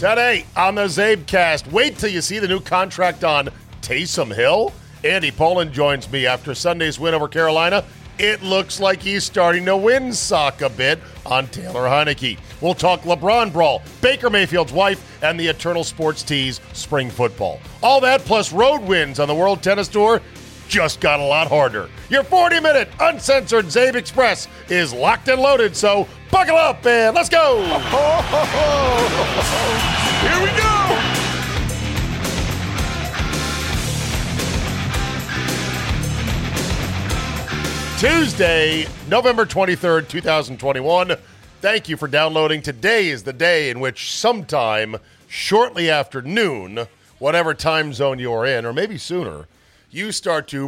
Today on the Zabecast, wait till you see the new contract on Taysom Hill. Andy Pollin joins me after Sunday's win over Carolina. It looks like he's starting to win sock a bit on Taylor Heinicke. We'll talk LeBron brawl, Baker Mayfield's wife, and the Eternal Sports Tees spring football. All that plus road wins on the World Tennis Tour just got a lot harder. Your 40 minute uncensored Zabe Express is locked and loaded, so buckle up and let's go. Here we go. Tuesday, November 23rd, 2021. Thank you for downloading. Today is the day in which sometime shortly after noon, whatever time zone you are in, or maybe sooner, you start to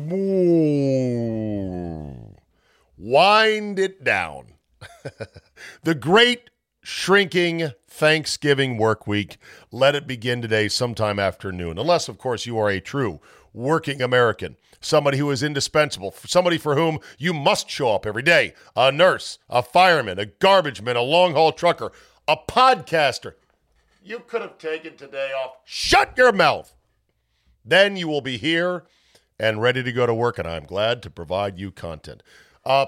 wind it down. the great shrinking Thanksgiving work week. Let it begin today, sometime after noon, unless, of course, you are a true working American, somebody who is indispensable, somebody for whom you must show up every day a nurse, a fireman, a garbage man, a long haul trucker, a podcaster. You could have taken today off. Shut your mouth. Then you will be here and ready to go to work, and I'm glad to provide you content. Uh,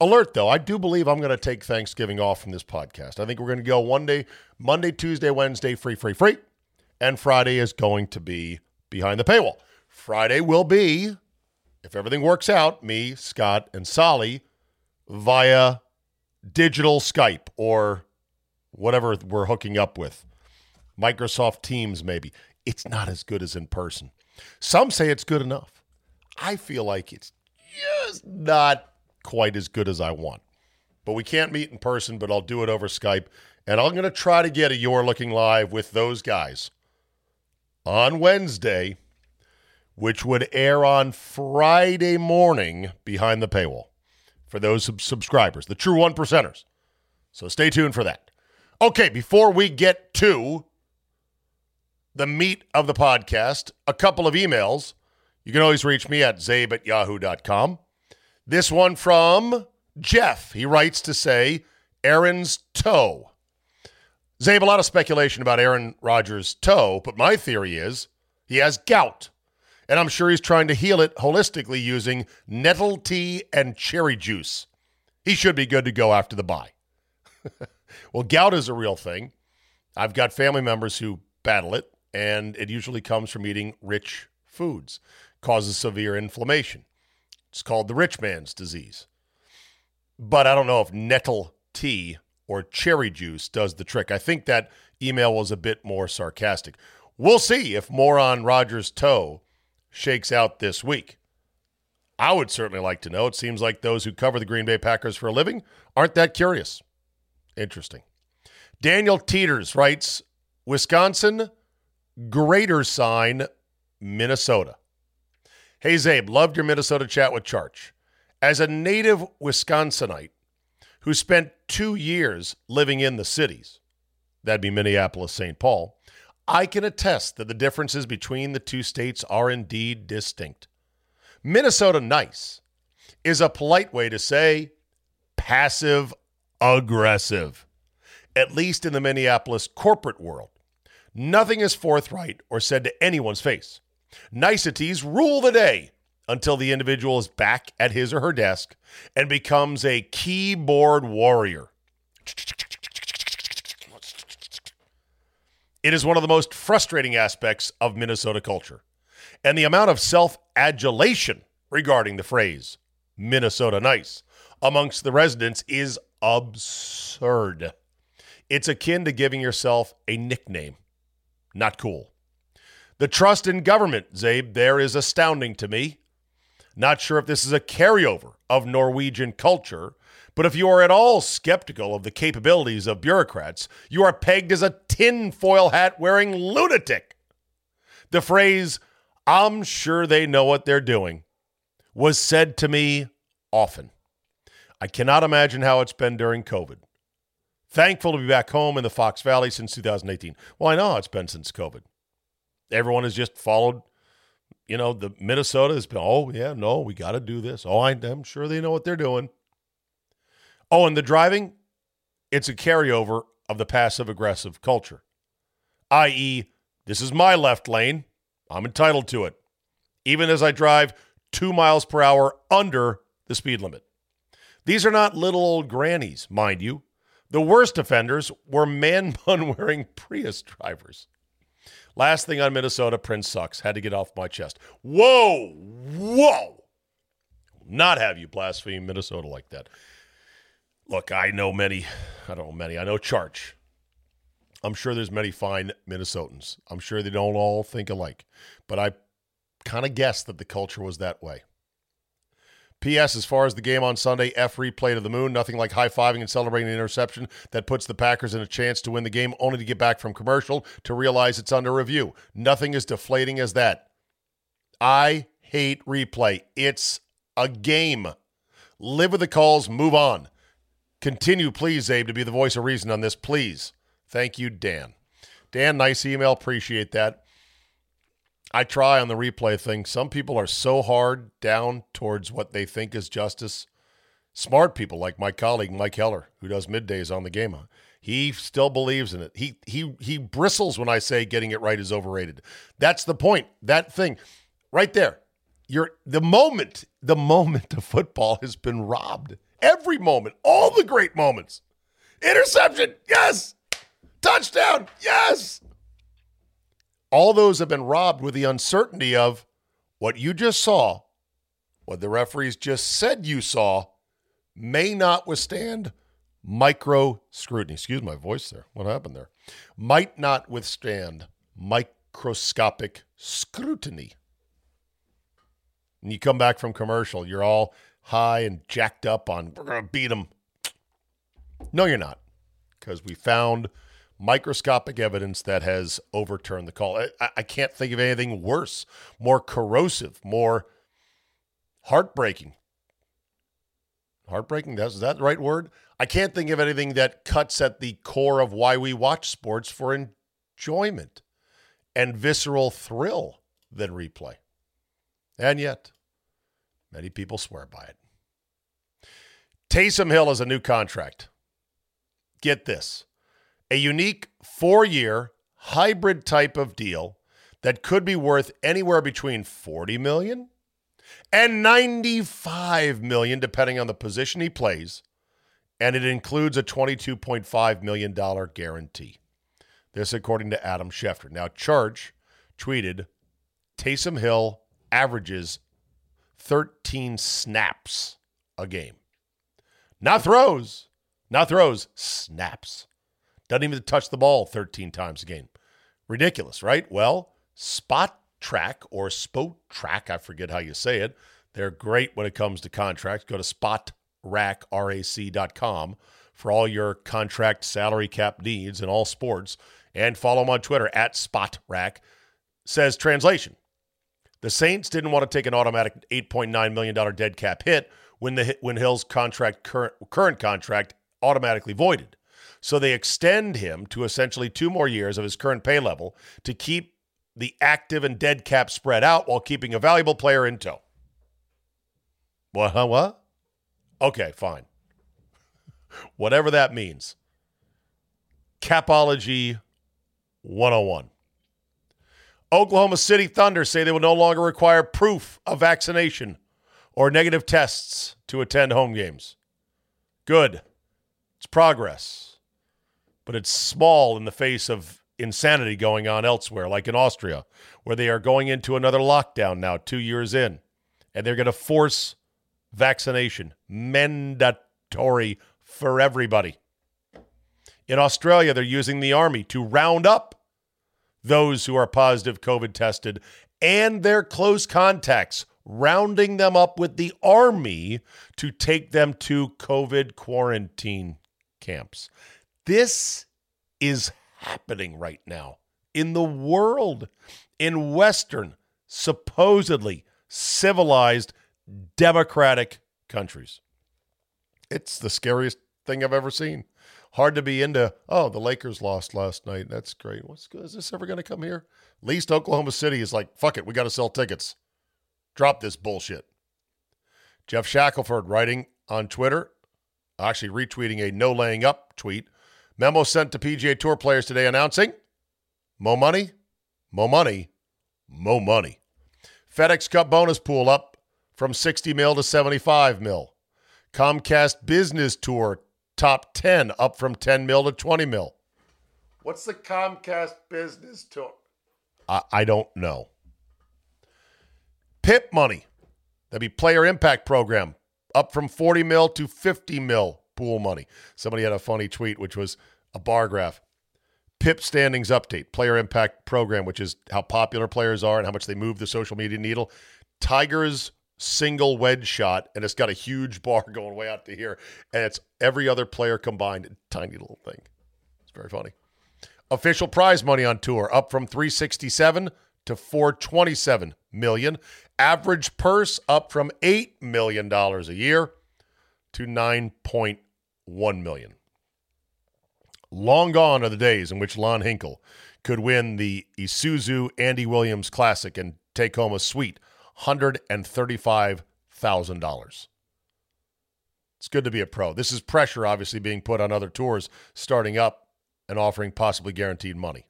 alert though, I do believe I'm going to take Thanksgiving off from this podcast. I think we're going to go one day, Monday, Tuesday, Wednesday, free, free, free, and Friday is going to be behind the paywall. Friday will be, if everything works out, me, Scott, and Solly via digital Skype or whatever we're hooking up with. Microsoft Teams, maybe. It's not as good as in person. Some say it's good enough. I feel like it's just not quite as good as I want. But we can't meet in person, but I'll do it over Skype. And I'm going to try to get a You're Looking Live with those guys on Wednesday which would air on Friday morning behind the paywall for those sub- subscribers, the true one percenters. So stay tuned for that. Okay, before we get to the meat of the podcast, a couple of emails. You can always reach me at zabe at yahoo.com. This one from Jeff. He writes to say Aaron's toe. Zabe, a lot of speculation about Aaron Rodgers' toe, but my theory is he has gout and I'm sure he's trying to heal it holistically using nettle tea and cherry juice. He should be good to go after the bye. well, gout is a real thing. I've got family members who battle it, and it usually comes from eating rich foods, causes severe inflammation. It's called the rich man's disease. But I don't know if nettle tea or cherry juice does the trick. I think that email was a bit more sarcastic. We'll see if more on Rodgers' toe shakes out this week. I would certainly like to know. It seems like those who cover the Green Bay Packers for a living aren't that curious. Interesting. Daniel Teeters writes Wisconsin, greater sign, Minnesota. Hey, Zabe, loved your Minnesota chat with Charch. As a native Wisconsinite who spent two years living in the cities, that'd be Minneapolis, St. Paul, I can attest that the differences between the two states are indeed distinct. Minnesota nice is a polite way to say passive aggressive, at least in the Minneapolis corporate world. Nothing is forthright or said to anyone's face. Niceties rule the day. until the individual is back at his or her desk and becomes a keyboard warrior. It is one of the most frustrating aspects of Minnesota culture. And the amount of self adulation regarding the phrase Minnesota nice amongst the residents is absurd. It's akin to giving yourself a nickname. Not cool. The trust in government, Zabe, there is astounding to me. Not sure if this is a carryover of Norwegian culture, but if you are at all skeptical of the capabilities of bureaucrats, you are pegged as a tinfoil hat wearing lunatic. The phrase, I'm sure they know what they're doing, was said to me often. I cannot imagine how it's been during COVID. Thankful to be back home in the Fox Valley since 2018. Well, I know it's been since COVID. Everyone has just followed, you know, the Minnesota has been, oh, yeah, no, we got to do this. Oh, I, I'm sure they know what they're doing. Oh, and the driving, it's a carryover of the passive aggressive culture, i.e., this is my left lane. I'm entitled to it, even as I drive two miles per hour under the speed limit. These are not little old grannies, mind you. The worst offenders were man bun wearing Prius drivers. Last thing on Minnesota, Prince sucks. Had to get off my chest. Whoa, whoa. Not have you blaspheme Minnesota like that. Look, I know many, I don't know many, I know Charch. I'm sure there's many fine Minnesotans. I'm sure they don't all think alike, but I kind of guessed that the culture was that way. P.S. As far as the game on Sunday, F replay to the moon. Nothing like high fiving and celebrating an interception that puts the Packers in a chance to win the game, only to get back from commercial to realize it's under review. Nothing as deflating as that. I hate replay. It's a game. Live with the calls, move on. Continue, please, Abe, to be the voice of reason on this, please. Thank you, Dan. Dan, nice email. Appreciate that. I try on the replay thing. Some people are so hard down towards what they think is justice. Smart people like my colleague Mike Heller, who does middays on the game. He still believes in it. He he he bristles when I say getting it right is overrated. That's the point. That thing right there. You're the moment, the moment of football has been robbed. Every moment, all the great moments. Interception, yes. Touchdown, yes all those have been robbed with the uncertainty of what you just saw, what the referees just said you saw, may not withstand micro scrutiny. Excuse my voice there. What happened there? Might not withstand microscopic scrutiny. And you come back from commercial, you're all high and jacked up on, we're going to beat them. No, you're not. Because we found microscopic evidence that has overturned the call. I, I, can't think of anything worse, more corrosive, more heartbreaking. Heartbreaking, that's, is that the right word? I can't think of anything that cuts at the core of why we watch sports for enjoyment and visceral thrill than replay. And yet, many people swear by it. Taysom Hill has a new contract. Get this a unique four year hybrid type of deal that could be worth anywhere between 40 million and 95 million depending on the position he plays and it includes a 22.5 million dollar guarantee. This according to Adam Schefter. Now Charch tweeted Taysom Hill averages 13 snaps a game. Not throws not throws snaps doesn't even touch the ball 13 times a game. Ridiculous, right? Well, Spot Track or Spot Track, I forget how you say it. They're great when it comes to contracts. Go to spotrac.com for all your contract salary cap needs in all sports and follow them on Twitter at Spotrac. Says translation. The Saints didn't want to take an automatic $8.9 million dead cap hit when the when Hill's contract current current contract automatically voided. So they extend him to essentially two more years of his current pay level to keep the active and dead cap spread out while keeping a valuable player in tow. What? Huh, what? Okay, fine. Whatever that means. Capology 101. Oklahoma City Thunder say they will no longer require proof of vaccination or negative tests to attend home games. Good. It's progress. But it's small in the face of insanity going on elsewhere, like in Austria, where they are going into another lockdown now, two years in, and they're going to force vaccination, mandatory for everybody. In Australia, they're using the army to round up those who are positive COVID tested and their close contacts, rounding them up with the army to take them to COVID quarantine camps. This is happening right now in the world, in Western, supposedly civilized, democratic countries. It's the scariest thing I've ever seen. Hard to be into, oh, the Lakers lost last night. That's great. What's good? Is this ever going to come here? At least Oklahoma City is like, fuck it, we got to sell tickets. Drop this bullshit. Geoff Shackelford writing on Twitter, actually retweeting a no laying up tweet. Memo sent to PGA Tour players today announcing mo money, mo money, mo money. FedEx Cup bonus pool up from 60 mil to 75 mil. Comcast Business Tour top 10 up from 10 mil to 20 mil. What's the Comcast Business Tour? I, I don't know. PIP money, that'd be Player Impact Program, up from 40 mil to 50 mil pool money. Somebody had a funny tweet, which was a bar graph. PIP standings update, player impact program, which is how popular players are and how much they move the social media needle. Tigers single wedge shot, and it's got a huge bar going way out to here, and it's every other player combined. Tiny little thing. It's very funny. Official prize money on tour up from 367 to 427 million. Average purse up from $8 million a year to 9.1 million. Long gone are the days in which Lon Hinkle could win the Isuzu Andy Williams Classic and take home a sweet $135,000. It's good to be a pro. This is pressure, obviously, being put on other tours starting up and offering possibly guaranteed money.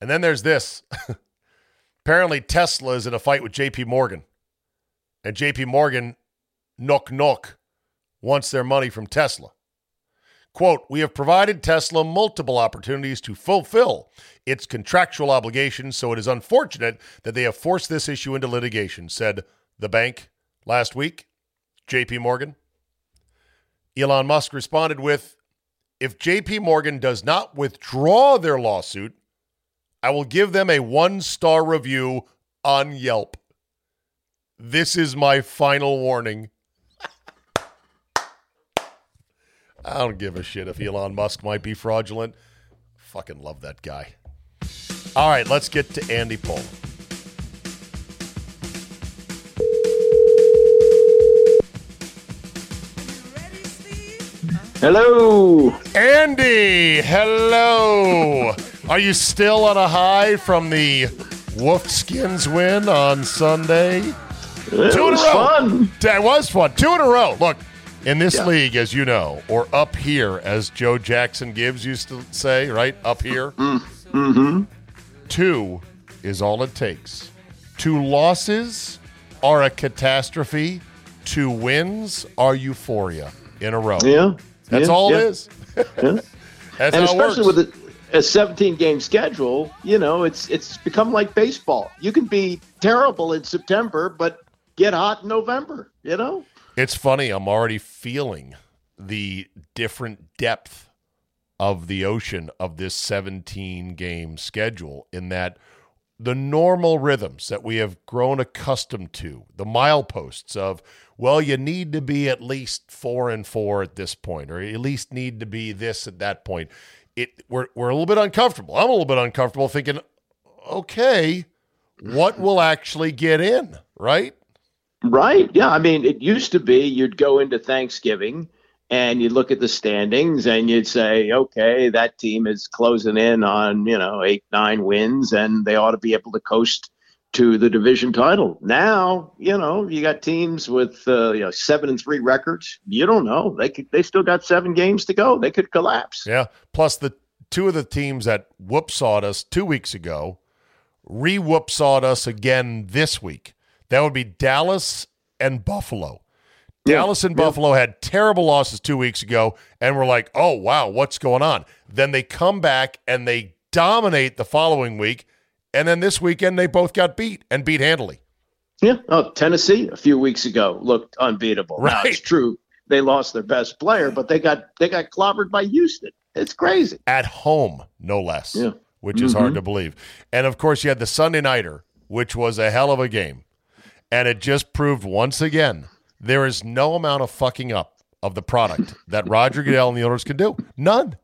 And then there's this. Apparently, Tesla is in a fight with JP Morgan. And JP Morgan, knock knock, wants their money from Tesla. Quote, we have provided Tesla multiple opportunities to fulfill its contractual obligations, so it is unfortunate that they have forced this issue into litigation, said the bank last week, JP Morgan. Elon Musk responded with, if JP Morgan does not withdraw their lawsuit, I will give them a one star review on Yelp. This is my final warning. I don't give a shit if Elon Musk might be fraudulent. Fucking love that guy. All right, let's get to Andy Pollin. Hello. Andy, hello. Are you still on a high from the Wolfskins win on Sunday? It Two in a was row. fun. That was fun. Two in a row. Look, in this Yeah. league, as you know, or up here, as Joe Jackson Gibbs used to say, right? Up here. Mm-hmm. Two is all it takes. Two losses are a catastrophe. Two wins are euphoria in a row. Yeah. That's yeah, all yeah. it is. Yeah. That's and how it works. especially with a, a 17 game schedule, you know, it's it's become like baseball. You can be terrible in September, but get hot in November. You know. It's funny. I'm already feeling the different depth of the ocean of this 17 game schedule in that the normal rhythms that we have grown accustomed to, the mileposts of, well, you need to be at least four and four at this point, or at least need to be this at that point. It we're we're a little bit uncomfortable. I'm a little bit uncomfortable thinking, okay, what will actually get in, right? Right. Yeah. I mean, it used to be you'd go into Thanksgiving and you'd look at the standings and you'd say, okay, that team is closing in on, you know, eight, nine wins and they ought to be able to coast to the division title. Now, you know, you got teams with, uh, you know, seven and three records. You don't know. They could, they still got seven games to go. They could collapse. Yeah. Plus the two of the teams that whoopsawed us two weeks ago re whoopsawed us again this week. That would be Dallas and Buffalo. Yeah. Dallas and Buffalo had terrible losses two weeks ago, and we're like, oh, wow, what's going on? Then they come back and they dominate the following week. And then this weekend, they both got beat and beat handily. Yeah. Oh, Tennessee a few weeks ago looked unbeatable. Now, Right. it's true they lost their best player, but they got they got clobbered by Houston. It's crazy. At home, no less, Yeah. which is hard Mhm. to believe. And of course, you had the Sunday Nighter, which was a hell of a game. And it just proved once again there is no amount of fucking up of the product that Roger Goodell and the owners can do. None.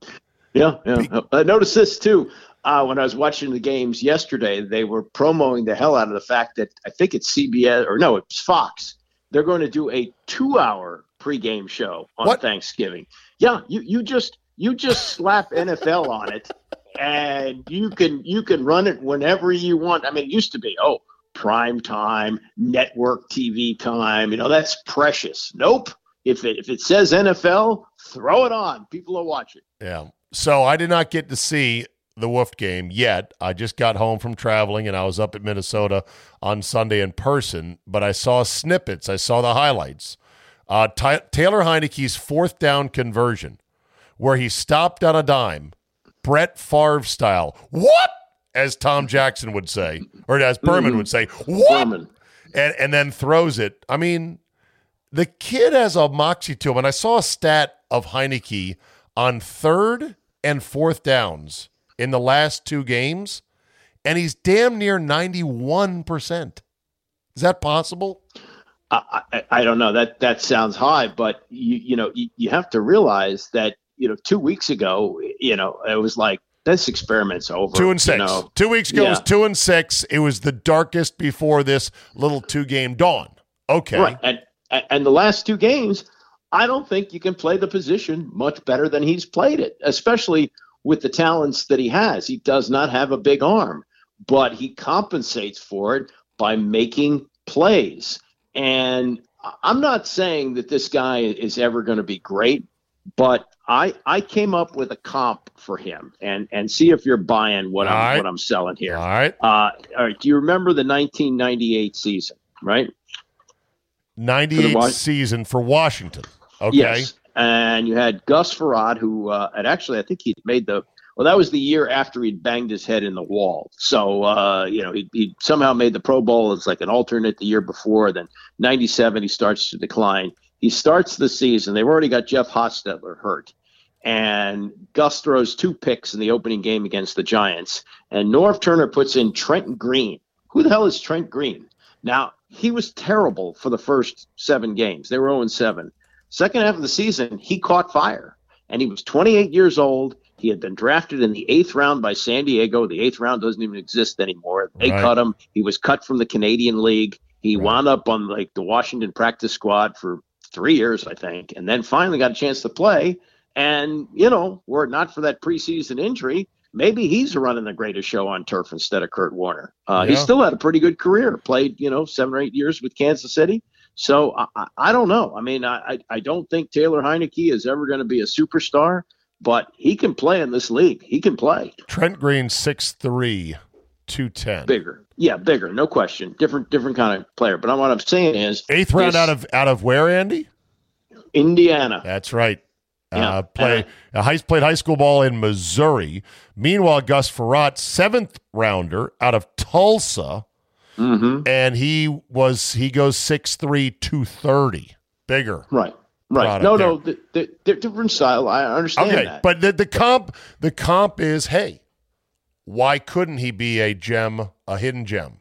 Yeah, yeah. I noticed this too. Uh, when I was watching the games yesterday, they were promoting the hell out of the fact that I think it's CBS or no, it's Fox. They're going to do a two-hour pregame show on What? Thanksgiving. Yeah, you you just you just slap NFL on it, and you can you can run it whenever you want. I mean, it used to be oh prime time, network TV time. You know that's precious. Nope. If it if it says NFL, throw it on. People will watch it. Yeah. So I did not get to see the Wolf game yet. I just got home from traveling and I was up at Minnesota on Sunday in person, but I saw snippets. I saw the highlights. Uh, Taylor Heinicke's fourth down conversion, where he stopped on a dime, Brett Favre style. What? As Tom Jackson would say, or as Berman mm-hmm. would say, what? Berman. and and then throws it. I mean, the kid has a moxie to him. And I saw a stat of Heinicke on third and fourth downs in the last two games, and he's damn near ninety one percent. Is that possible? I, I, I don't know. That that sounds high, but you you know you, you have to realize that you know two weeks ago you know it was like this experiment's over. Two and you six. know. Two weeks ago it was Yeah. two and six. It was the darkest before this little two game dawn. Okay. Right, and- and the last two games, I don't think you can play the position much better than he's played it, especially with the talents that he has. He does not have a big arm, but he compensates for it by making plays. And I'm not saying that this guy is ever going to be great, but I I came up with a comp for him, and and see if you're buying what All I'm right. what I'm selling here. All right. Uh, all right. Do you remember the 1998 season? Right. Ninety eight Wa- season for Washington. Okay. Yes. And you had Gus Frerotte, who uh, had actually, I think he'd made the, well, that was the year after he'd banged his head in the wall. So, uh, you know, he, he somehow made the Pro Bowl as like an alternate the year before. Then 97, he starts to decline. He starts the season. They've already got Jeff Hostetler hurt. And Gus throws two picks in the opening game against the Giants. And Norv Turner puts in Trent Green. Who the hell is Trent Green? Now, he was terrible for the first seven games. They were 0 7. Second half of the season, he caught fire, and he was 28 years old. He had been drafted in the eighth round by San Diego. The eighth round doesn't even exist anymore. They Right. cut him. He was cut from the Canadian League. He Right. wound up on like the Washington practice squad for three years, I think, and then finally got a chance to play. And you know, were it not for that preseason injury, maybe he's running the greatest show on turf instead of Kurt Warner. Uh, He still had a pretty good career. Played, you know, seven or eight years with Kansas City. So I, I- don't know. I mean, I, I- I don't think Taylor Heinicke is ever going to be a superstar, but he can play in this league. He can play Trent Green six three, two ten. bigger. Yeah, bigger, no question. Different, different kind of player. But what I'm saying is, Eighth round out of out of where, Andy? Indiana. That's right. Yeah. Uh, play uh, high, played high school ball in Missouri. Meanwhile, Gus Frerotte, seventh rounder out of Tulsa, hmm and he was he goes six three two thirty, bigger. Right, right. No, there. no, the, the, they're different style. I understand Okay, that. but the, the comp the comp is hey, why couldn't he be a gem, a hidden gem,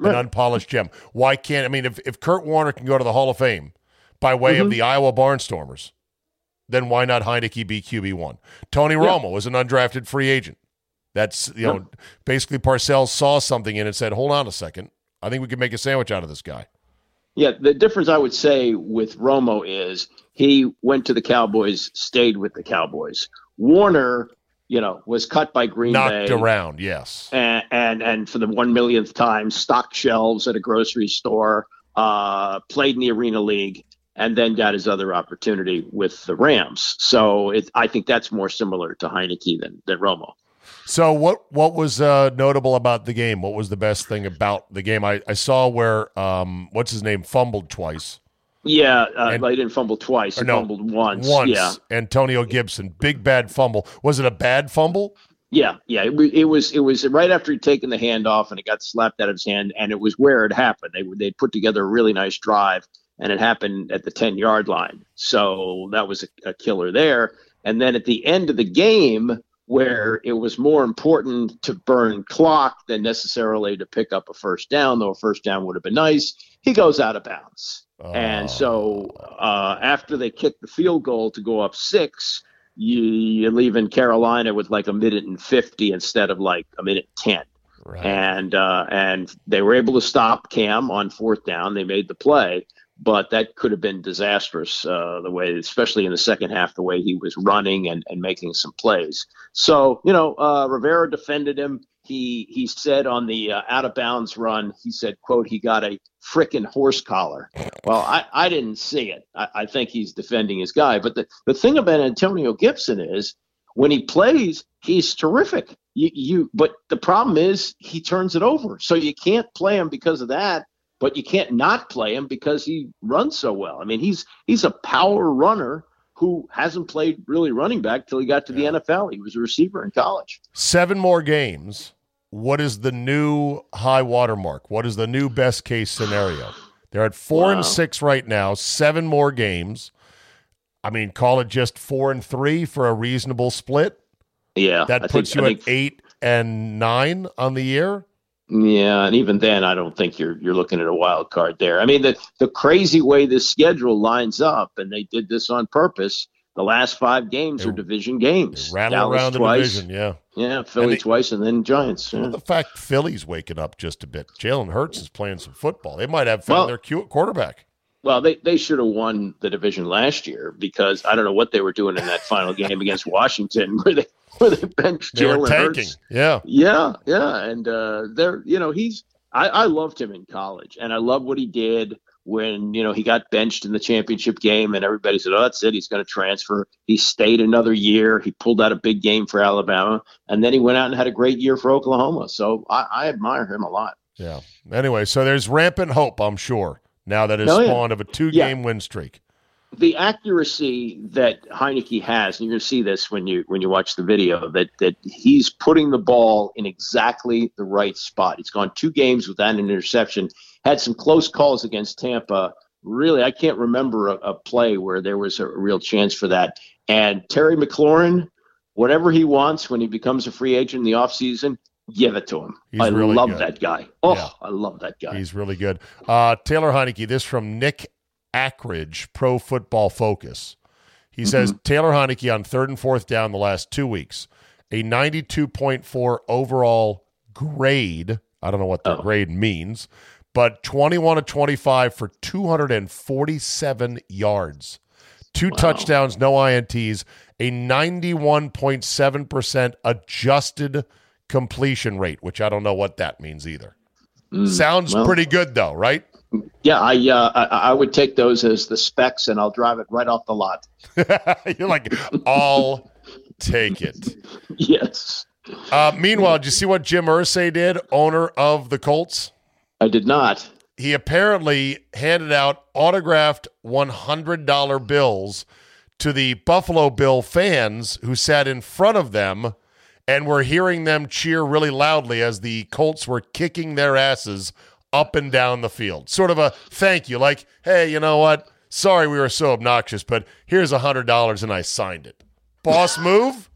an unpolished gem? Why can't I mean if if Kurt Warner can go to the Hall of Fame by way Mm-hmm. of the Iowa Barnstormers, then why not Heinicke be QB one? Tony Romo was an undrafted free agent. That's you know basically Parcells saw something in it and said, hold on a second, I think we can make a sandwich out of this guy. Yeah, the difference I would say with Romo is he went to the Cowboys, stayed with the Cowboys. Warner, you know, was cut by Green Knocked Bay. around, yes. and, and and for the one millionth time, stocked shelves at a grocery store, uh, played in the Arena League, and then got his other opportunity with the Rams. So it, I think that's more similar to Heinicke than, than Romo. So what what was uh, notable about the game? What was the best thing about the game? I, I saw where um, what's his name fumbled twice. Yeah, uh, and, he didn't fumble twice. He no, fumbled once. Once. Yeah. Antonio Gibson, big bad fumble. Was it a bad fumble? Yeah, yeah. It, it was it was right after he'd taken the hand off and it got slapped out of his hand, and it was where it happened. They they put together a really nice drive, and it happened at the ten yard line. So that was a, a killer there. And then at the end of the game, where it was more important to burn clock than necessarily to pick up a first down, though a first down would have been nice. He goes out of bounds. Oh. And so uh, after they kick the field goal to go up six, you, you leave in Carolina with like a minute and 50 instead of like a minute 10. Right. And uh, and they were able to stop Cam on fourth down. They made the play, but that could have been disastrous uh, the way, especially in the second half, the way he was running and, and making some plays. So you know, uh, Rivera defended him. He he said on the uh, out of bounds run, he said, "quote He got a frickin' horse collar." Well, I, I didn't see it. I, I think he's defending his guy. But the the thing about Antonio Gibson is when he plays, he's terrific. You, you but the problem is he turns it over, so you can't play him because of that but you can't not play him because he runs so well. I mean, he's he's a power runner who hasn't played really running back till he got to yeah. the NFL. He was a receiver in college. Seven more games. What is the new high watermark? What is the new best case scenario? They're at four wow. and six right now. Seven more games. I mean, call it just four and three for a reasonable split. Yeah, that I puts think, you I at think... eight and nine on the year. Yeah, and even then, I don't think you're you're looking at a wild card there. I mean, the the crazy way this schedule lines up, and they did this on purpose. The last five games they, are division games. Rattle Dallas around twice, the division, yeah, yeah. Philly they, twice, and then Giants. Yeah. the fact Philly's waking up just a bit. Jalen Hurts is playing some football. They might have found well, their cute quarterback. Well, they, they should have won the division last year because I don't know what they were doing in that final game against Washington where they where they benched they Jalen Hurts. Yeah, yeah, yeah, and uh, they're you know he's I, I loved him in college and I love what he did when you know he got benched in the championship game and everybody said, "Oh, that's it. He's going to transfer." He stayed another year. He pulled out a big game for Alabama, and then he went out and had a great year for Oklahoma. So I, I admire him a lot. Yeah. Anyway, so there's rampant hope, I'm sure, now that it's oh, spawned yeah. of a two-game yeah. win streak the accuracy that Heinicke has, and you're going to see this when you when you watch the video, that that he's putting the ball in exactly the right spot. He's gone two games without an interception. Had some close calls against Tampa. Really, I can't remember a, a play where there was a real chance for that. And Terry McLaurin, whatever he wants when he becomes a free agent in the offseason, give it to him. He's I really love good. that guy. Oh, yeah. I love that guy. He's really good. Uh, Taylor Heinicke, this from Nick Ackridge, Pro Football Focus. He mm-hmm. says Taylor Heinicke on third and fourth down the last two weeks, a 92.4 overall grade. I don't know what the oh. grade means, but 21 to 25 for 247 yards, two wow. touchdowns, no INTs, a 91.7% adjusted completion rate, which I don't know what that means either. Mm, Sounds well, pretty good though, right? Yeah, I, uh, I, I would take those as the specs, and I'll drive it right off the lot. You're like, I'll take it. Yes. Uh, meanwhile, did you see what Jim Irsay did, owner of the Colts? I did not. He apparently handed out autographed $100 bills to the Buffalo Bill fans who sat in front of them and were hearing them cheer really loudly as the Colts were kicking their asses up and down the field. Sort of a thank you, like, hey, you know what? Sorry we were so obnoxious, but here's a hundred dollars and I signed it. Boss move?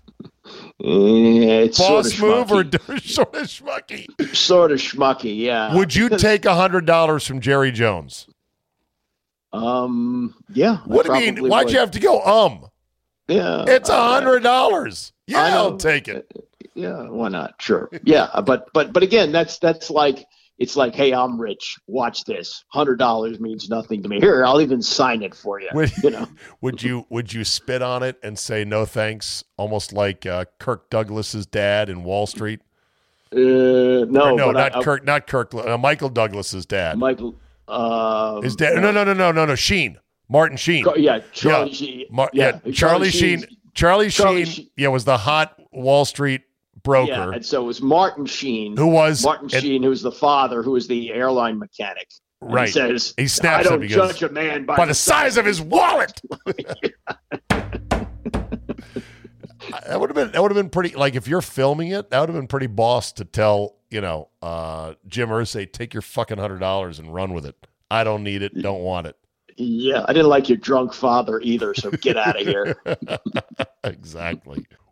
Yeah, Boss sort of move or sort of schmucky? Sort of schmucky, yeah. Would you take a hundred dollars from Jerry Jones? Um, yeah. What do you mean? Why'd would. you have to go um? Yeah, it's a hundred dollars. Yeah, I'll take it. Yeah, why not? Sure. Yeah, but but but again, that's that's like it's like, hey, I'm rich. Watch this. Hundred dollars means nothing to me. Here, I'll even sign it for you. Would, you know, would you would you spit on it and say no thanks, almost like uh, Kirk Douglas's dad in Wall Street? Uh, no, or no, not I, Kirk, not Kirk. Uh, Michael Douglas's dad. Michael. Uh, His dad. No, no, no, no, no, no. Sheen. Martin Sheen. yeah, Charlie Sheen. Mar- yeah, Charlie, Sheen. Charlie, Charlie Sheen, Sheen. yeah, was the hot Wall Street broker. Yeah, and so it was Martin Sheen. Who was- Martin and- Sheen, who was the father, who was the airline mechanic. And Right. He says, He snaps I don't him, he goes, judge a man by, by the size of his wallet. that would have been that would have been pretty like if you're filming it, that would have been pretty boss to tell, you know, uh Jim Irsay, take your fucking hundred dollars and run with it. I don't need it, don't want it. Yeah, I didn't like your drunk father either, so get out of here. exactly.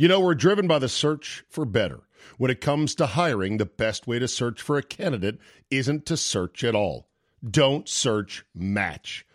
You know, we're driven by the search for better. When it comes to hiring, the best way to search for a candidate isn't to search at all. Don't search, match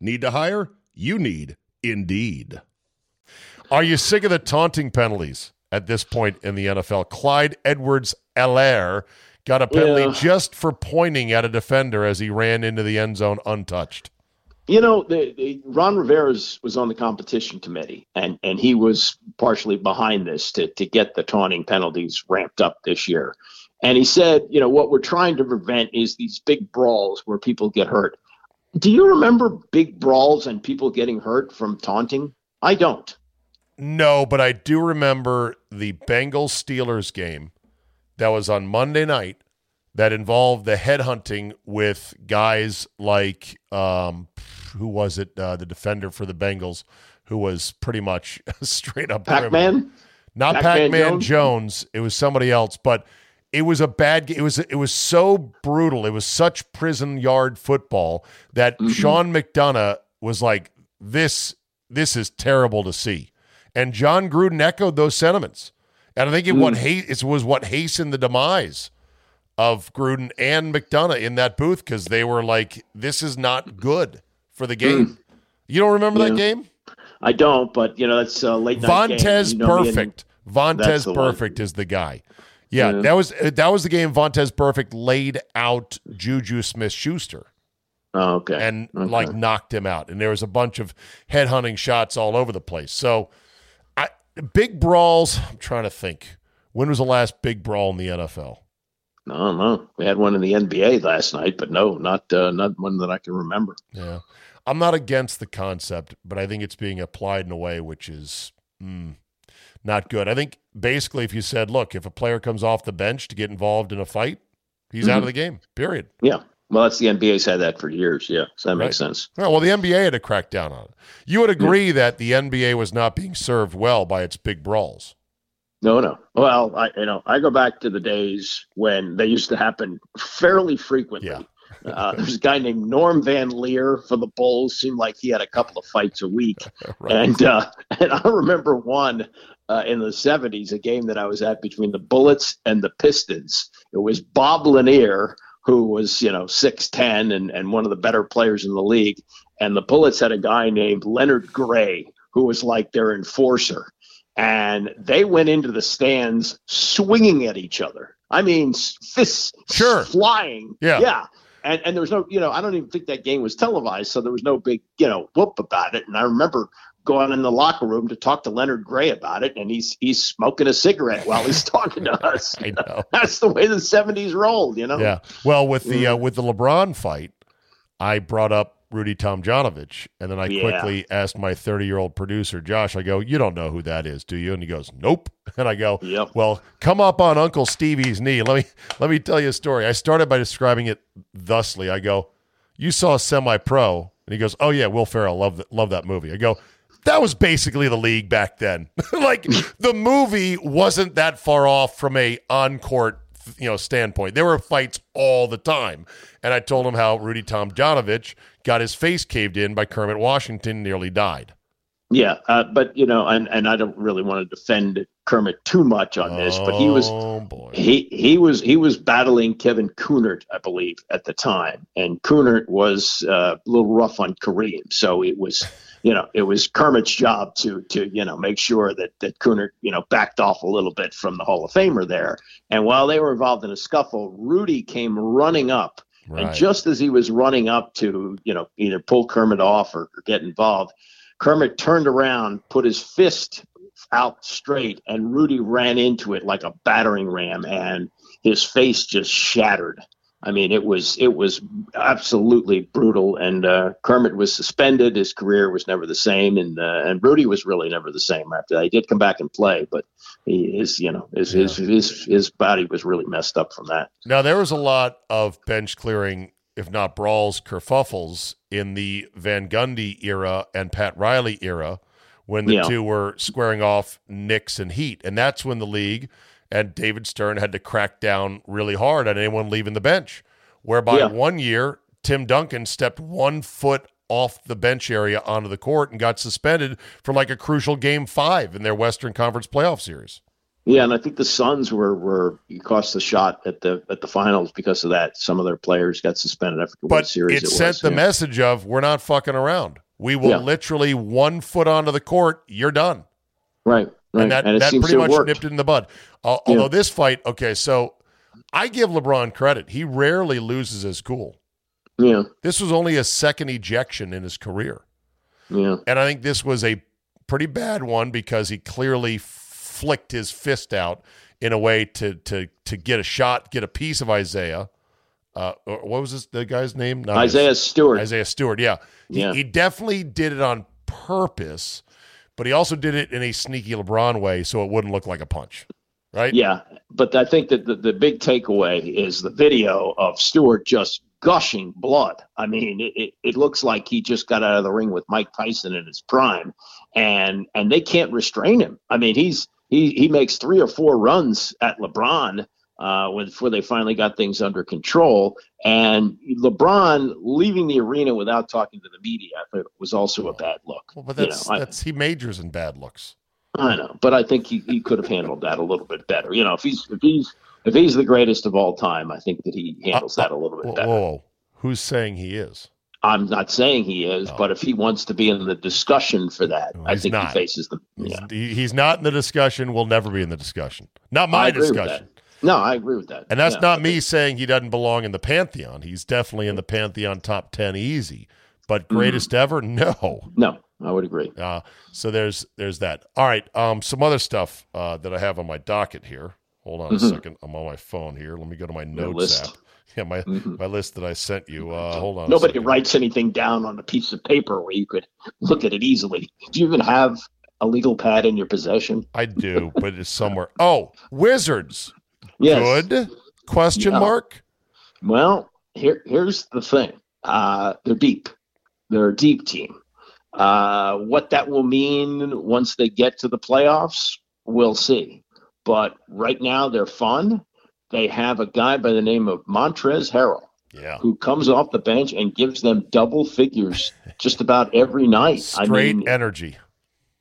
Need to hire? You need Indeed. Are you sick of the taunting penalties at this point in the NFL? Clyde Edwards Alaire got a penalty Yeah. just for pointing at a defender as he ran into the end zone untouched. You know, the, the, Ron Rivera's was on the competition committee, and, and he was partially behind this to, to get the taunting penalties ramped up this year. And he said, you know, what we're trying to prevent is these big brawls where people get hurt. Do you remember big brawls and people getting hurt from taunting? I don't. No, but I do remember the Bengals Steelers game that was on Monday night that involved the headhunting with guys like um, who was it? Uh, the defender for the Bengals, who was pretty much straight up Pac Man? not Pac-Man Pac-Man Jones? Jones. It was somebody else, but it was a bad. Game. It was it was so brutal. It was such prison yard football that Mm-hmm. Sean McDonough was like, "This this is terrible to see," and Jon Gruden echoed those sentiments. And I think it Mm. what ha- it was what hastened the demise of Gruden and McDonough in that booth because they were like, "This is not good for the game." You don't remember that Mm. Game? I don't, but, you know, that's a late night game. Vontaze You know Burfict. Vontaze the one. Burfict is the guy. Yeah, Yeah. that was that was the game. Vontaze Burfict laid out Juju Smith Schuster Oh, okay. and Okay. like knocked him out. And there was a bunch of headhunting shots all over the place. So, I, big brawls. I'm trying to think. When was the last big brawl in the NFL? No, no. We had one in the NBA last night, but no, not uh, not one that I can remember. Yeah, I'm not against the concept, but I think it's being applied in a way which is mm, not good. I think basically, if you said, "Look, if a player comes off the bench to get involved in a fight, he's out of the game." Period. Yeah. Well, that's the NBA's had that for years. Yeah. So that makes sense. Oh, well, the NBA had to crack down on it. You would agree that the NBA was not being served well by its big brawls. No, no. Well, I you know I go back to the days when they used to happen fairly frequently. Yeah. Uh, there was a guy named Norm Van Lier for the Bulls. Seemed like he had a couple of fights a week, Right. and uh, and I remember one uh, in the '70s, a game that I was at between the Bullets and the Pistons. It was Bob Lanier, who was you know six ten and and one of the better players in the league, and the Bullets had a guy named Leonard Gray, who was like their enforcer, and they went into the stands swinging at each other. I mean, fists Sure. flying. Yeah. yeah. And, and there was no, you know, I don't even think that game was televised, so there was no big, you know, whoop about it. And I remember going in the locker room to talk to Leonard Gray about it, and he's he's smoking a cigarette while he's talking to us. I know. That's the way the '70s rolled, you know. Yeah. Well, with the uh, Mm. with the LeBron fight, I brought up Rudy Tomjanovich, and then I Yeah. quickly asked my 30 year old producer Josh. I go, "You don't know who that is, do you?" And he goes, "Nope." And I go, Yep. "Well, come up on Uncle Stevie's knee. Let me let me tell you a story." I started by describing it thusly. I go, "You saw Semi Pro," and he goes, "Oh yeah, Will Ferrell, love that, love that movie." I go. That was basically the league back then. like the movie wasn't that far off from a on-court you know standpoint. There were fights all the time, and I told him how Rudy Tomjanovich got his face caved in by Kermit Washington, nearly died. Yeah, uh, but you know, and and I don't really want to defend Kermit too much on this, but he was oh boy, he he was he was battling Kevin Kunnert, I believe, at the time, and Kunnert was uh, a little rough on Kareem, so it was you know it was Kermit's job to to you know make sure that that Kunnert you know backed off a little bit from the Hall of Famer there, and while they were involved in a scuffle, Rudy came running up. right. And just as he was running up to, you know, either pull Kermit off or, or get involved, Kermit turned around, put his fist out straight, and Rudy ran into it like a battering ram, and his face just shattered. I mean, it was it was absolutely brutal, and uh, Kermit was suspended. His career was never the same, and uh, and Rudy was really never the same after that. He did come back and play, but he, his you know his, his his his body was really messed up from that. Now there was a lot of bench clearing, if not brawls, kerfuffles in the Van Gundy era and Pat Riley era when the Yeah. two were squaring off Knicks and Heat, and that's when the league and David Stern had to crack down really hard on anyone leaving the bench. Whereby Yeah. one year Tim Duncan stepped one foot off the bench area onto the court and got suspended for like a crucial game five in their Western Conference playoff series. Yeah, and I think the Suns were were cost the shot at the at the finals because of that. Some of their players got suspended. I forget what But series it it, sent was. the yeah. message of we're not fucking around. We will Yeah. literally one foot onto the court, you're done. right, right, And that, it that pretty much worked. nipped it in the bud. Al- Yeah. Although this fight, okay, so I give LeBron credit. He rarely loses his cool. Yeah, This was only a second ejection in his career. yeah, And I think this was a pretty bad one because he clearly flicked his fist out in a way to to to get a shot, get a piece of Isaiah. Uh, what was this, the guy's name? Not Isaiah Stewart. Isaiah Stewart, yeah. He, Yeah. he definitely did it on purpose, but he also did it in a sneaky LeBron way so it wouldn't look like a punch, right? Yeah, but I think that the, the big takeaway is the video of Stewart just gushing blood. I mean, it, it, it looks like he just got out of the ring with Mike Tyson in his prime, and and they can't restrain him. I mean, he's he he makes three or four runs at LeBron. Uh, when, before they finally got things under control, and LeBron leaving the arena without talking to the media I thought was also a bad look. Well, but You that's I- he majors in bad looks. I know, but I think he, he could have handled that a little bit better. You know, if he's if he's if he's the greatest of all time, I think that he handles that a little bit Whoa, better. whoa, who's saying he is? I'm not saying he is, Oh. but if he wants to be in the discussion for that, No, I he's think not. he faces the. He's, Yeah, he- he's not in the discussion. Will never be in the discussion. Not my discussion. No, I agree with that. And that's Yeah. not me saying he doesn't belong in the pantheon. He's definitely in the pantheon top ten easy. But Mm-hmm. greatest ever? No. No, I would agree. Uh, so there's there's that. All right. Um, some other stuff uh, that I have on my docket here. Hold on a Mhm. second. I'm on my phone here. Let me go to my Your notes list. app. Yeah, my Mhm. my list that I sent you. Uh, hold on. Nobody writes anything down on a piece of paper where you could look at it easily. Do you even have a legal pad in your possession? I do, but it's somewhere. Oh, Wizards. Yes. Good? Question mark. Well, here here's the thing. Uh, they're deep. They're a deep team. Uh, what that will mean once they get to the playoffs, we'll see. But right now, they're fun. They have a guy by the name of Montrez Harrell, Yeah. who comes off the bench and gives them double figures just about every night. Straight I mean, energy.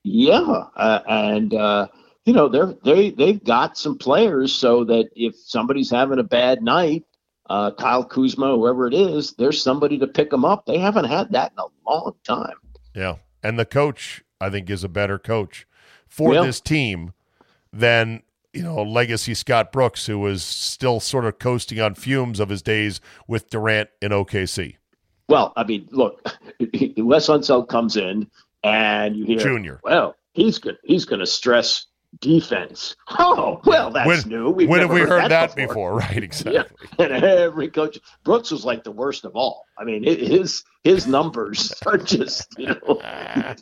yeah, uh, and uh, you know they're they they've got some players so that if somebody's having a bad night, uh, Kyle Kuzma, whoever it is, there's somebody to pick them up. They haven't had that in a long time. Yeah. And the coach, I think, is a better coach for Yeah. this team than, you know, legacy Scott Brooks, who was still sort of coasting on fumes of his days with Durant in OKC. Well, I mean, look, Wes Unseld comes in and you hear Junior. Well, he's good. He's going to stress defense. Oh, well, that's when new. We've when have we heard that before? Right, Yeah, exactly. and every coach, Brooks was like the worst of all. I mean, his his numbers are just, you know,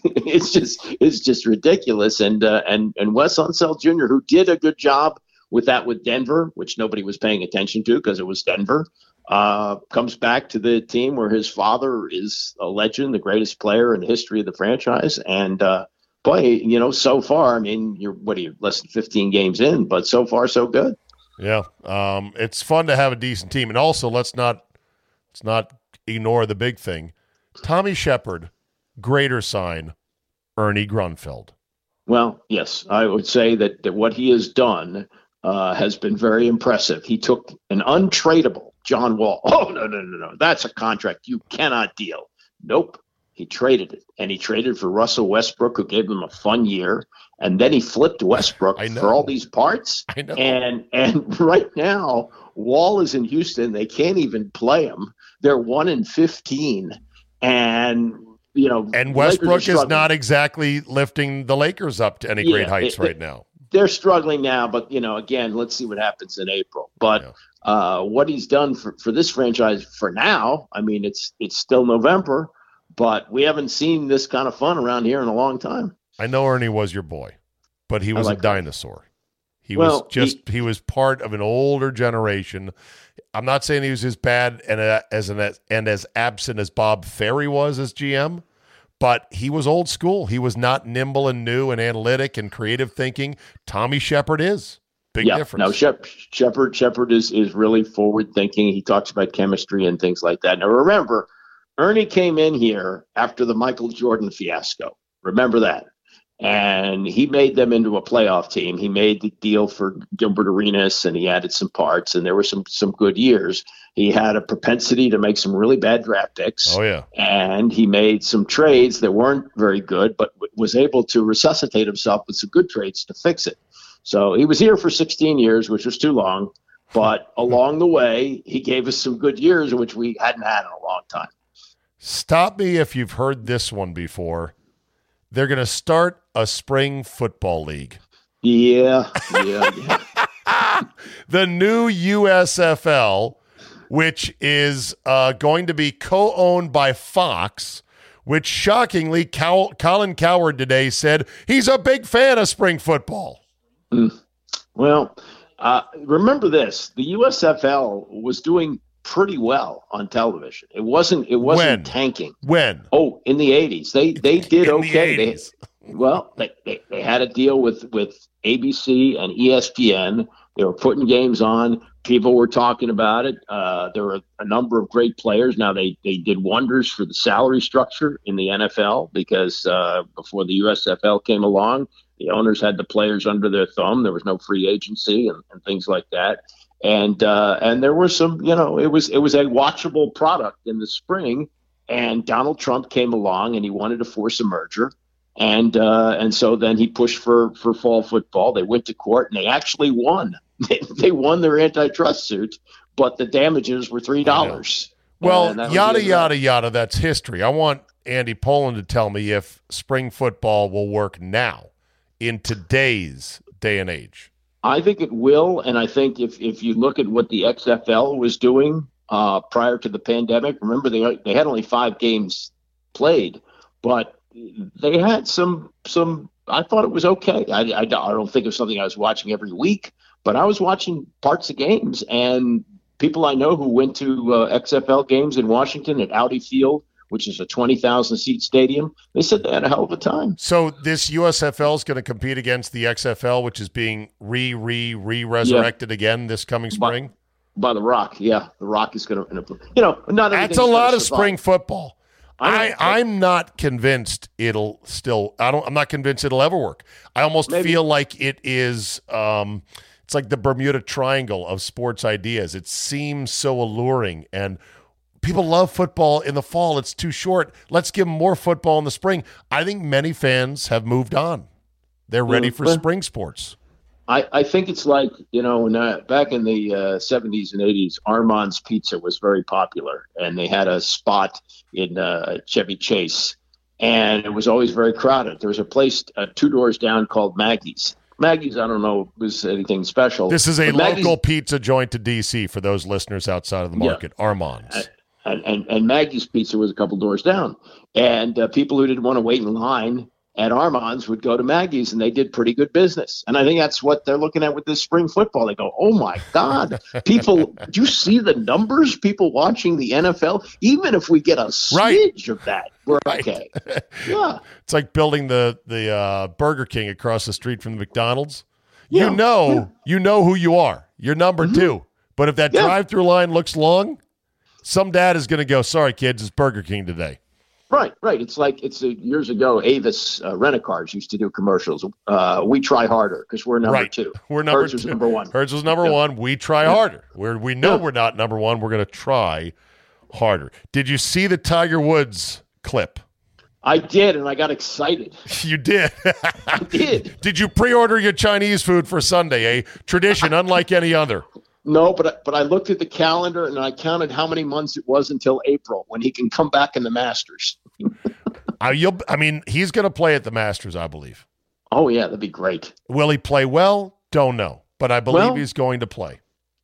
it's just it's just ridiculous. And uh, and and Wes Unseld Jr., who did a good job with that with Denver, which nobody was paying attention to because it was Denver, uh, comes back to the team where his father is a legend, the greatest player in the history of the franchise, and. Uh, Boy, you know, so far, I mean, you're what are you less than 15 games in, but so far so good. Yeah. Um, it's fun to have a decent team. And also let's not let's not ignore the big thing. Tommy Sheppard, greater sign, Ernie Grunfeld. Well, yes, I would say that, that what he has done uh, has been very impressive. He took an untradeable John Wall. Oh, no, no, no, no. That's a contract you cannot deal. Nope. He traded it. And he traded for Russell Westbrook, who gave him a fun year. And then he flipped Westbrook for all these parts. I know. And and right now, Wall is in Houston. They can't even play him. They're one in fifteen. And you know, And the Lakers are Westbrook is not exactly lifting the Lakers up to any great heights it- right now. they're struggling now, but you know, again, let's see what happens in April. But uh, what he's done for, for this franchise for now, I mean, it's it's still November, but we haven't seen this kind of fun around here in a long time. I know Ernie was your boy, but he was like a dinosaur. He Well, was just he, was part of an older generation. I'm not saying he was as bad and uh, as an and as absent as Bob Ferry was as GM, but he was old school. He was not nimble and new and analytic and creative thinking. Tommy Sheppard is big yeah, difference. now Shep, Sheppard Sheppard is is really forward thinking. He talks about chemistry and things like that. Now remember, Ernie came in here after the Michael Jordan fiasco. Remember that. And he made them into a playoff team. He made the deal for Gilbert Arenas and he added some parts and there were some some good years. He had a propensity to make some really bad draft picks oh yeah, and he made some trades that weren't very good, but w- was able to resuscitate himself with some good trades to fix it. So he was here for 16 years, which was too long. But along the way, he gave us some good years, which we hadn't had in a long time. Stop me if you've heard this one before. They're going to start a spring football league. Yeah, yeah, yeah. the new USFL, which is uh, going to be co owned by Fox, which shockingly, Cow- Colin Cowherd today said he's a big fan of spring football. Well, uh, remember this: the USFL was doing pretty well on television. It wasn't. It wasn't When? tanking. When? Oh, in the 80s, they they did okay. the They, Well, they, they, they had a deal with, with ABC and ESPN. They were putting games on. People were talking about it. Uh, there were a number of great players. Now they, they did wonders for the salary structure in the NFL because uh, before the USFL came along, the owners had the players under their thumb. There was no free agency and, and things like that. And uh, and there were some, you know, it was it was a watchable product in the spring. And Donald Trump came along and he wanted to force a merger and uh, and so then he pushed for for fall football. They went to court and they actually won. They, they won their antitrust suit, but the damages were three dollars. Well, yada, yada, yada. That's history. I want Andy Pollin to tell me if spring football will work now in today's day and age. I think it will, and I think if if you look at what the XFL was doing uh, prior to the pandemic, remember they they had only five games played, but they had some some. I thought it was okay. I, I, I don't think it was something I was watching every week, but I was watching parts of games and people I know who went to uh, XFL games in Washington at Audi Field, which is a twenty thousand seat stadium. They said they had a hell of a time. So this USFL is going to compete against the XFL, which is being re re re resurrected again this coming spring. by the Rock. Yeah, the Rock is going to. You know, not that's a lot of spring football. I, I am not convinced it'll still. I don't. I'm not convinced it'll ever work. I almost Maybe. feel like it is. Um, it's like the Bermuda Triangle of sports ideas. It seems so alluring, and people love football in the fall. It's too short. Let's give them more football in the spring. I think many fans have moved on. They're ready for spring sports. I, I think it's like you know when uh, back in the uh, 70s and 80s, Armand's Pizza was very popular, and they had a spot in uh, Chevy Chase, and it was always very crowded. There was a place uh, two doors down called Maggie's. Maggie's, I don't know, was anything special. This is a local pizza joint to DC for those listeners outside of the market. Yeah. Armand's. And, and, and Maggie's Pizza was a couple doors down, and uh, people who didn't want to wait in line at Armand's would go to Maggie's and they did pretty good business. And I think that's what they're looking at with this spring football. They go, oh my God, people, do you see the numbers? People watching the NFL? Even if we get a smidge right. of that, we're right. okay. Yeah. It's like building the, the uh, Burger King across the street from the McDonald's. Yeah. You know, yeah. you know who you are. You're number mm-hmm. two. But if that yeah. drive through line looks long, some dad is going to go, sorry, kids, it's Burger King today. Right, right. It's like it's a, years ago. Avis uh, rent a cars used to do commercials. Uh, we try harder because we're number right. two. We're number Hertz two. number one. Hertz was number yeah. one. We try yeah. harder. We're we know yeah. we're not number one. We're going to try harder. Did you see the Tiger Woods clip? I did, and I got excited. You did. I did. Did you pre-order your Chinese food for Sunday? A tradition unlike any other. No, but but I looked at the calendar and I counted how many months it was until April when he can come back in the Masters. uh, you'll, I mean, he's going to play at the Masters, I believe. Oh yeah, that'd be great. Will he play well? Don't know, but I believe well, he's going to play.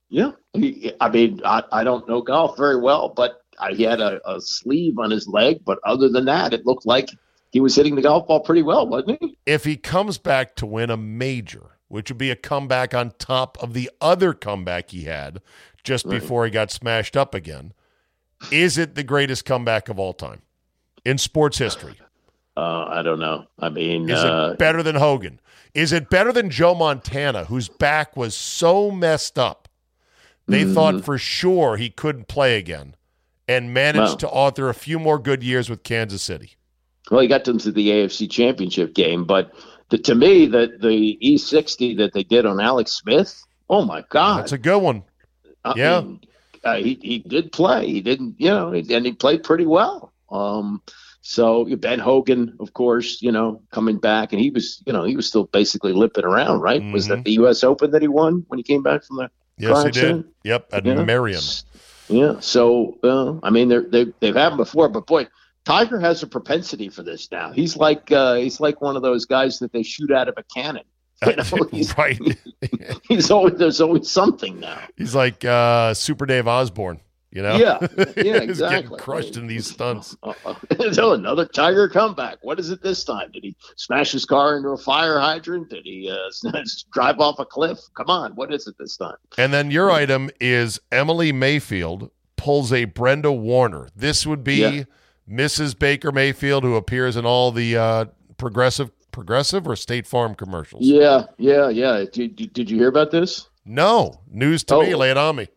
Yeah, he, I mean, I, I don't know golf very well, but I, he had a, a sleeve on his leg. But other than that, it looked like he was hitting the golf ball pretty well, wasn't he? If he comes back to win a major which would be a comeback on top of the other comeback he had just right. before he got smashed up again. Is it the greatest comeback of all time in sports history? Uh, I don't know. I mean, is uh, it better than Hogan? Is it better than Joe Montana, whose back was so messed up they mm-hmm. thought for sure he couldn't play again, and managed to author a few more good years with Kansas City? Well, he got them to the AFC Championship game, but the, to me, the the E60 that they did on Alex Smith, oh my God, that's a good one. I yeah, mean, uh, he he did play. He didn't, you know, and he played pretty well. Um, so Ben Hogan, of course, you know, coming back, and he was, you know, he was still basically limping around, right? Mm-hmm. Was that mm-hmm. the U.S. Open that he won when he came back from the? Yes, he did. Yep, at yeah. Merion. Yeah. So, uh, I mean, they're, they they've had him before, but boy, Tiger has a propensity for this now. He's like uh, he's like one of those guys that they shoot out of a cannon. You know, he's, right. he's always there's always something now. He's like uh, Super Dave Osborne. You know? Yeah, yeah, exactly. crushed in these stunts. so another Tiger comeback. What is it this time? Did he smash his car into a fire hydrant? Did he uh, drive off a cliff? Come on, what is it this time? And then your item is Emily Mayfield pulls a Brenda Warner. This would be. Yeah Mrs. Baker Mayfield, who appears in all the uh, progressive progressive or State Farm commercials. Yeah, yeah, yeah. Did, did you hear about this? No, news to oh. me. Lay it on me.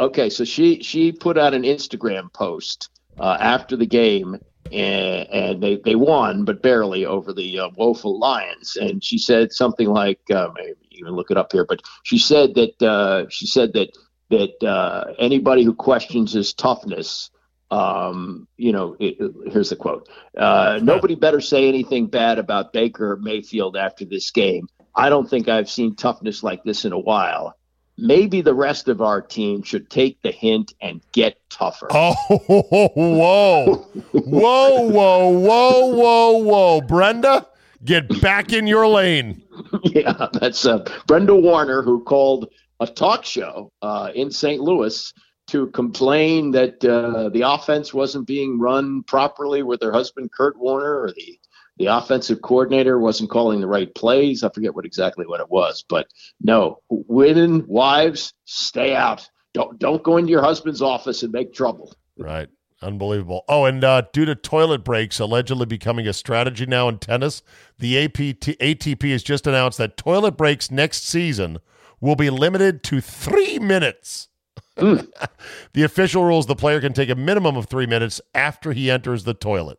Okay, so she she put out an Instagram post uh, after the game, and, and, they they won, but barely over the uh, woeful Lions. And she said something like, uh, maybe you can look it up here, but she said that uh, she said that that uh, anybody who questions his toughness um, you know, it, here's the quote uh, Nobody better say anything bad about Baker Mayfield after this game. I don't think I've seen toughness like this in a while. Maybe the rest of our team should take the hint and get tougher. Oh, whoa. whoa, whoa, whoa, whoa, whoa. Brenda, get back in your lane. yeah, that's uh, Brenda Warner, who called a talk show uh, in St. Louis to complain that uh, the offense wasn't being run properly with her husband Kurt Warner or the the offensive coordinator wasn't calling the right plays. I forget what exactly what it was, but no, women, wives, stay out. Don't don't go into your husband's office and make trouble. Right. Unbelievable. Oh, and uh, due to toilet breaks allegedly becoming a strategy now in tennis, the APT, ATP has just announced that toilet breaks next season will be limited to three minutes. Mm. the official rules the player can take a minimum of three minutes after he enters the toilet.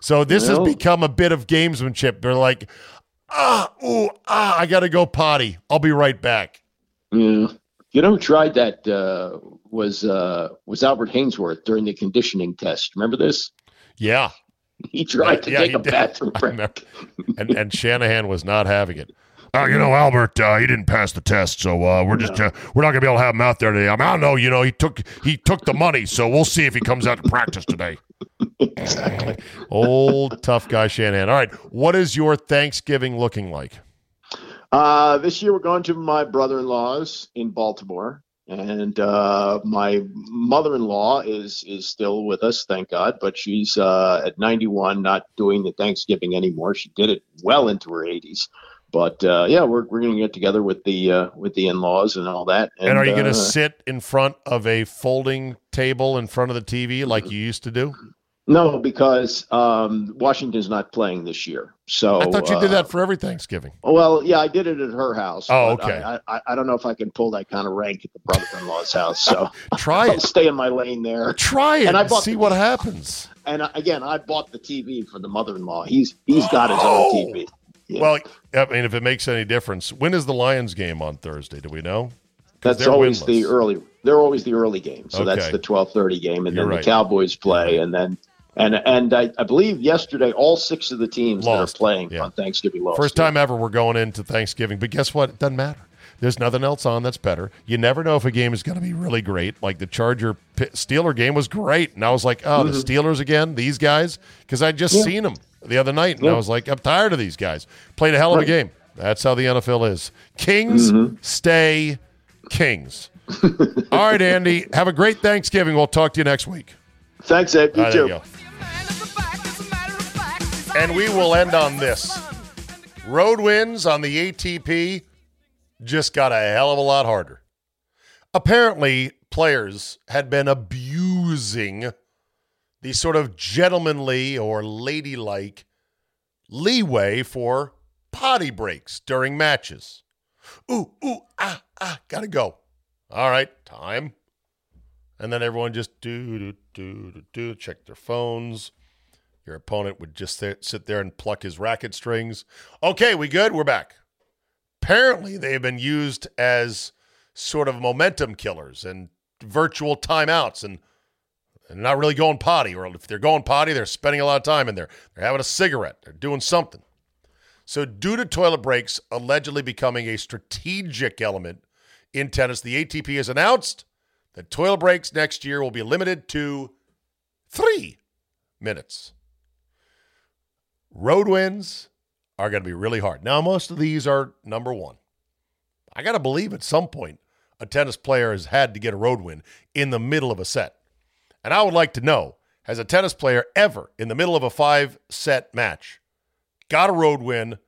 So this well, has become a bit of gamesmanship. They're like, ah, ooh, ah, I got to go potty. I'll be right back. Yeah. You know who tried that uh, was uh, was Albert Haynesworth during the conditioning test. Remember this? Yeah. He tried to yeah, take a did. bathroom break. and, and Shanahan was not having it. Uh, you know, Albert, uh, he didn't pass the test, so uh, we're just uh, we're not gonna be able to have him out there today. I mean, I don't know. You know, he took he took the money, so we'll see if he comes out to practice today. exactly. Old tough guy Shanahan. All right, what is your Thanksgiving looking like? Uh, this year we're going to my brother-in-law's in Baltimore, and uh, my mother-in-law is is still with us, thank God. But she's uh, at 91, not doing the Thanksgiving anymore. She did it well into her 80s. But uh, yeah, we're we're going to get together with the uh, with the in-laws and all that. And, and are you going to uh, sit in front of a folding table in front of the TV like you used to do? No, because um, Washington's not playing this year. So I thought you did that uh, for every Thanksgiving. Well, yeah, I did it at her house. Oh, okay. I, I, I, don't know if I can pull that kind of rank at the brother-in-law's house. So try it. stay in my lane there. Try it and, I bought see the, what happens. And uh, again, I bought the TV for the mother-in-law. He's he's got his oh. own TV. Yeah. Well, I mean, if it makes any difference, when is the Lions game on Thursday? Do we know? That's always winless. the early. They're always the early game, so okay. that's the twelve thirty game, and You're then right. the Cowboys play, and then and and I, I, believe yesterday all six of the teams lost. that are playing yeah. on Thanksgiving lost. First time ever we're going into Thanksgiving, but guess what? It doesn't matter. There's nothing else on that's better. You never know if a game is going to be really great. Like the Charger Steeler game was great, and I was like, oh, mm-hmm. the Steelers again, these guys, because I just yeah. seen them the other night, and yeah. I was like, I'm tired of these guys. Played a hell of right. a game. That's how the NFL is. Kings mm-hmm. stay kings. All right, Andy. Have a great Thanksgiving. We'll talk to you next week. Thanks, Ed. You too. You and we will end on this. Road wins on the ATP just got a hell of a lot harder. Apparently, players had been abusing the sort of gentlemanly or ladylike leeway for potty breaks during matches. Ooh, ooh, ah, ah, gotta go. All right, time. And then everyone just do, do, do, do, do, check their phones. Your opponent would just sit there and pluck his racket strings. Okay, we good? We're back. Apparently, they've been used as sort of momentum killers and virtual timeouts and and not really going potty, or if they're going potty, they're spending a lot of time in there. They're having a cigarette, they're doing something. So, due to toilet breaks allegedly becoming a strategic element in tennis, the ATP has announced that toilet breaks next year will be limited to three minutes. Road wins are going to be really hard. Now, most of these are number one. I got to believe at some point a tennis player has had to get a road win in the middle of a set. And I would like to know has a tennis player ever, in the middle of a five set match, got a road win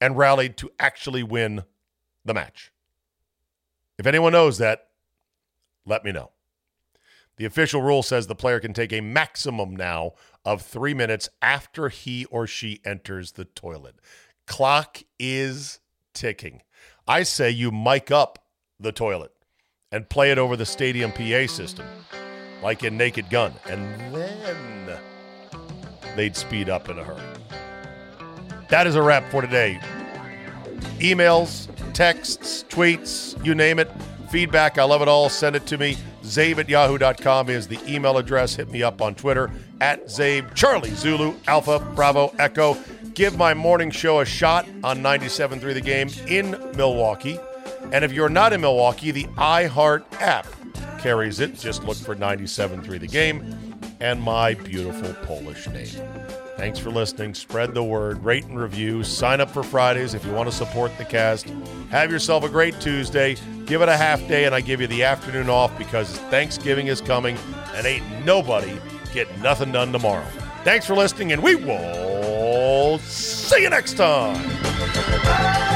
and rallied to actually win the match? If anyone knows that, let me know. The official rule says the player can take a maximum now of three minutes after he or she enters the toilet. Clock is ticking. I say you mic up the toilet and play it over the stadium PA system like in Naked Gun, and then they'd speed up in a hurry. That is a wrap for today. Emails, texts, tweets, you name it. Feedback, I love it all. Send it to me. Zabe at yahoo.com is the email address. Hit me up on Twitter at Zabe, Charlie Zulu, Alpha, Bravo, Echo. Give my morning show a shot on 97.3 The Game in Milwaukee. And if you're not in Milwaukee, the iHeart app carries it. Just look for 97.3 The Game and my beautiful Polish name. Thanks for listening. Spread the word, rate and review. Sign up for Fridays if you want to support the cast. Have yourself a great Tuesday. Give it a half day, and I give you the afternoon off because Thanksgiving is coming and ain't nobody getting nothing done tomorrow. Thanks for listening, and we will see you next time.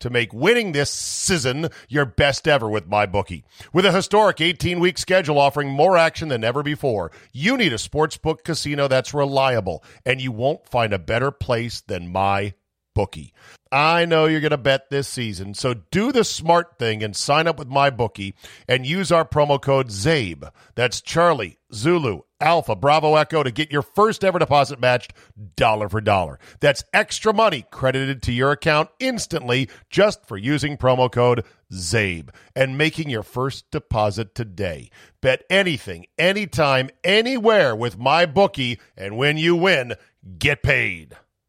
to make winning this season your best ever with MyBookie. With a historic 18 week schedule offering more action than ever before, you need a sportsbook casino that's reliable, and you won't find a better place than MyBookie. I know you're going to bet this season, so do the smart thing and sign up with MyBookie and use our promo code ZABE. That's Charlie, Zulu, Alpha, Bravo, Echo to get your first ever deposit matched dollar for dollar. That's extra money credited to your account instantly just for using promo code ZABE and making your first deposit today. Bet anything, anytime, anywhere with my bookie, and when you win, get paid.